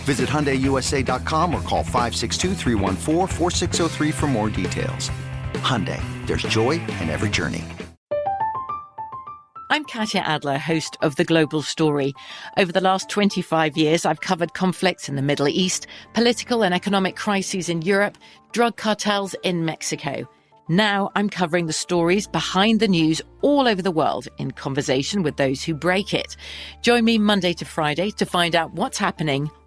Visit HyundaiUSA.com or call 562 for more details. Hyundai, there's joy in every journey. I'm Katya Adler, host of The Global Story. Over the last 25 years, I've covered conflicts in the Middle East, political and economic crises in Europe, drug cartels in Mexico. Now I'm covering the stories behind the news all over the world in conversation with those who break it. Join me Monday to Friday to find out what's happening,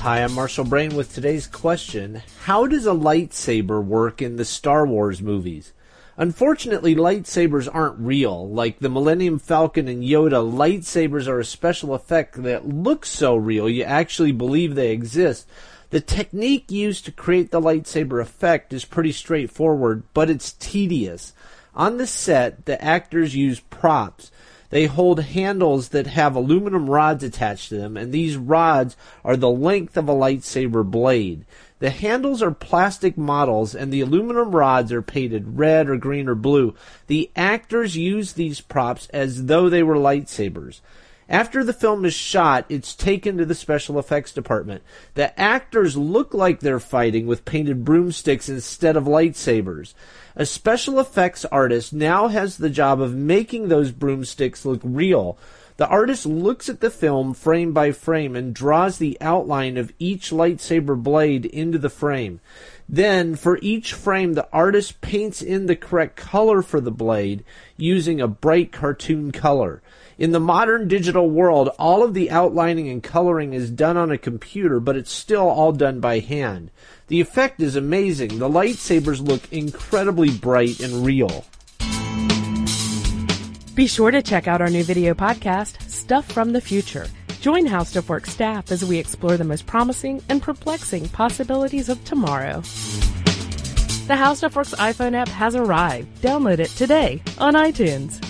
Hi, I'm Marshall Brain with today's question How does a lightsaber work in the Star Wars movies? Unfortunately, lightsabers aren't real. Like the Millennium Falcon and Yoda, lightsabers are a special effect that looks so real you actually believe they exist. The technique used to create the lightsaber effect is pretty straightforward, but it's tedious. On the set, the actors use props. They hold handles that have aluminum rods attached to them, and these rods are the length of a lightsaber blade. The handles are plastic models, and the aluminum rods are painted red or green or blue. The actors use these props as though they were lightsabers. After the film is shot, it's taken to the special effects department. The actors look like they're fighting with painted broomsticks instead of lightsabers. A special effects artist now has the job of making those broomsticks look real. The artist looks at the film frame by frame and draws the outline of each lightsaber blade into the frame. Then, for each frame, the artist paints in the correct color for the blade using a bright cartoon color. In the modern digital world, all of the outlining and coloring is done on a computer, but it's still all done by hand. The effect is amazing. The lightsabers look incredibly bright and real. Be sure to check out our new video podcast, Stuff from the Future. Join HowStuffWorks staff as we explore the most promising and perplexing possibilities of tomorrow. The HowStuffWorks iPhone app has arrived. Download it today on iTunes.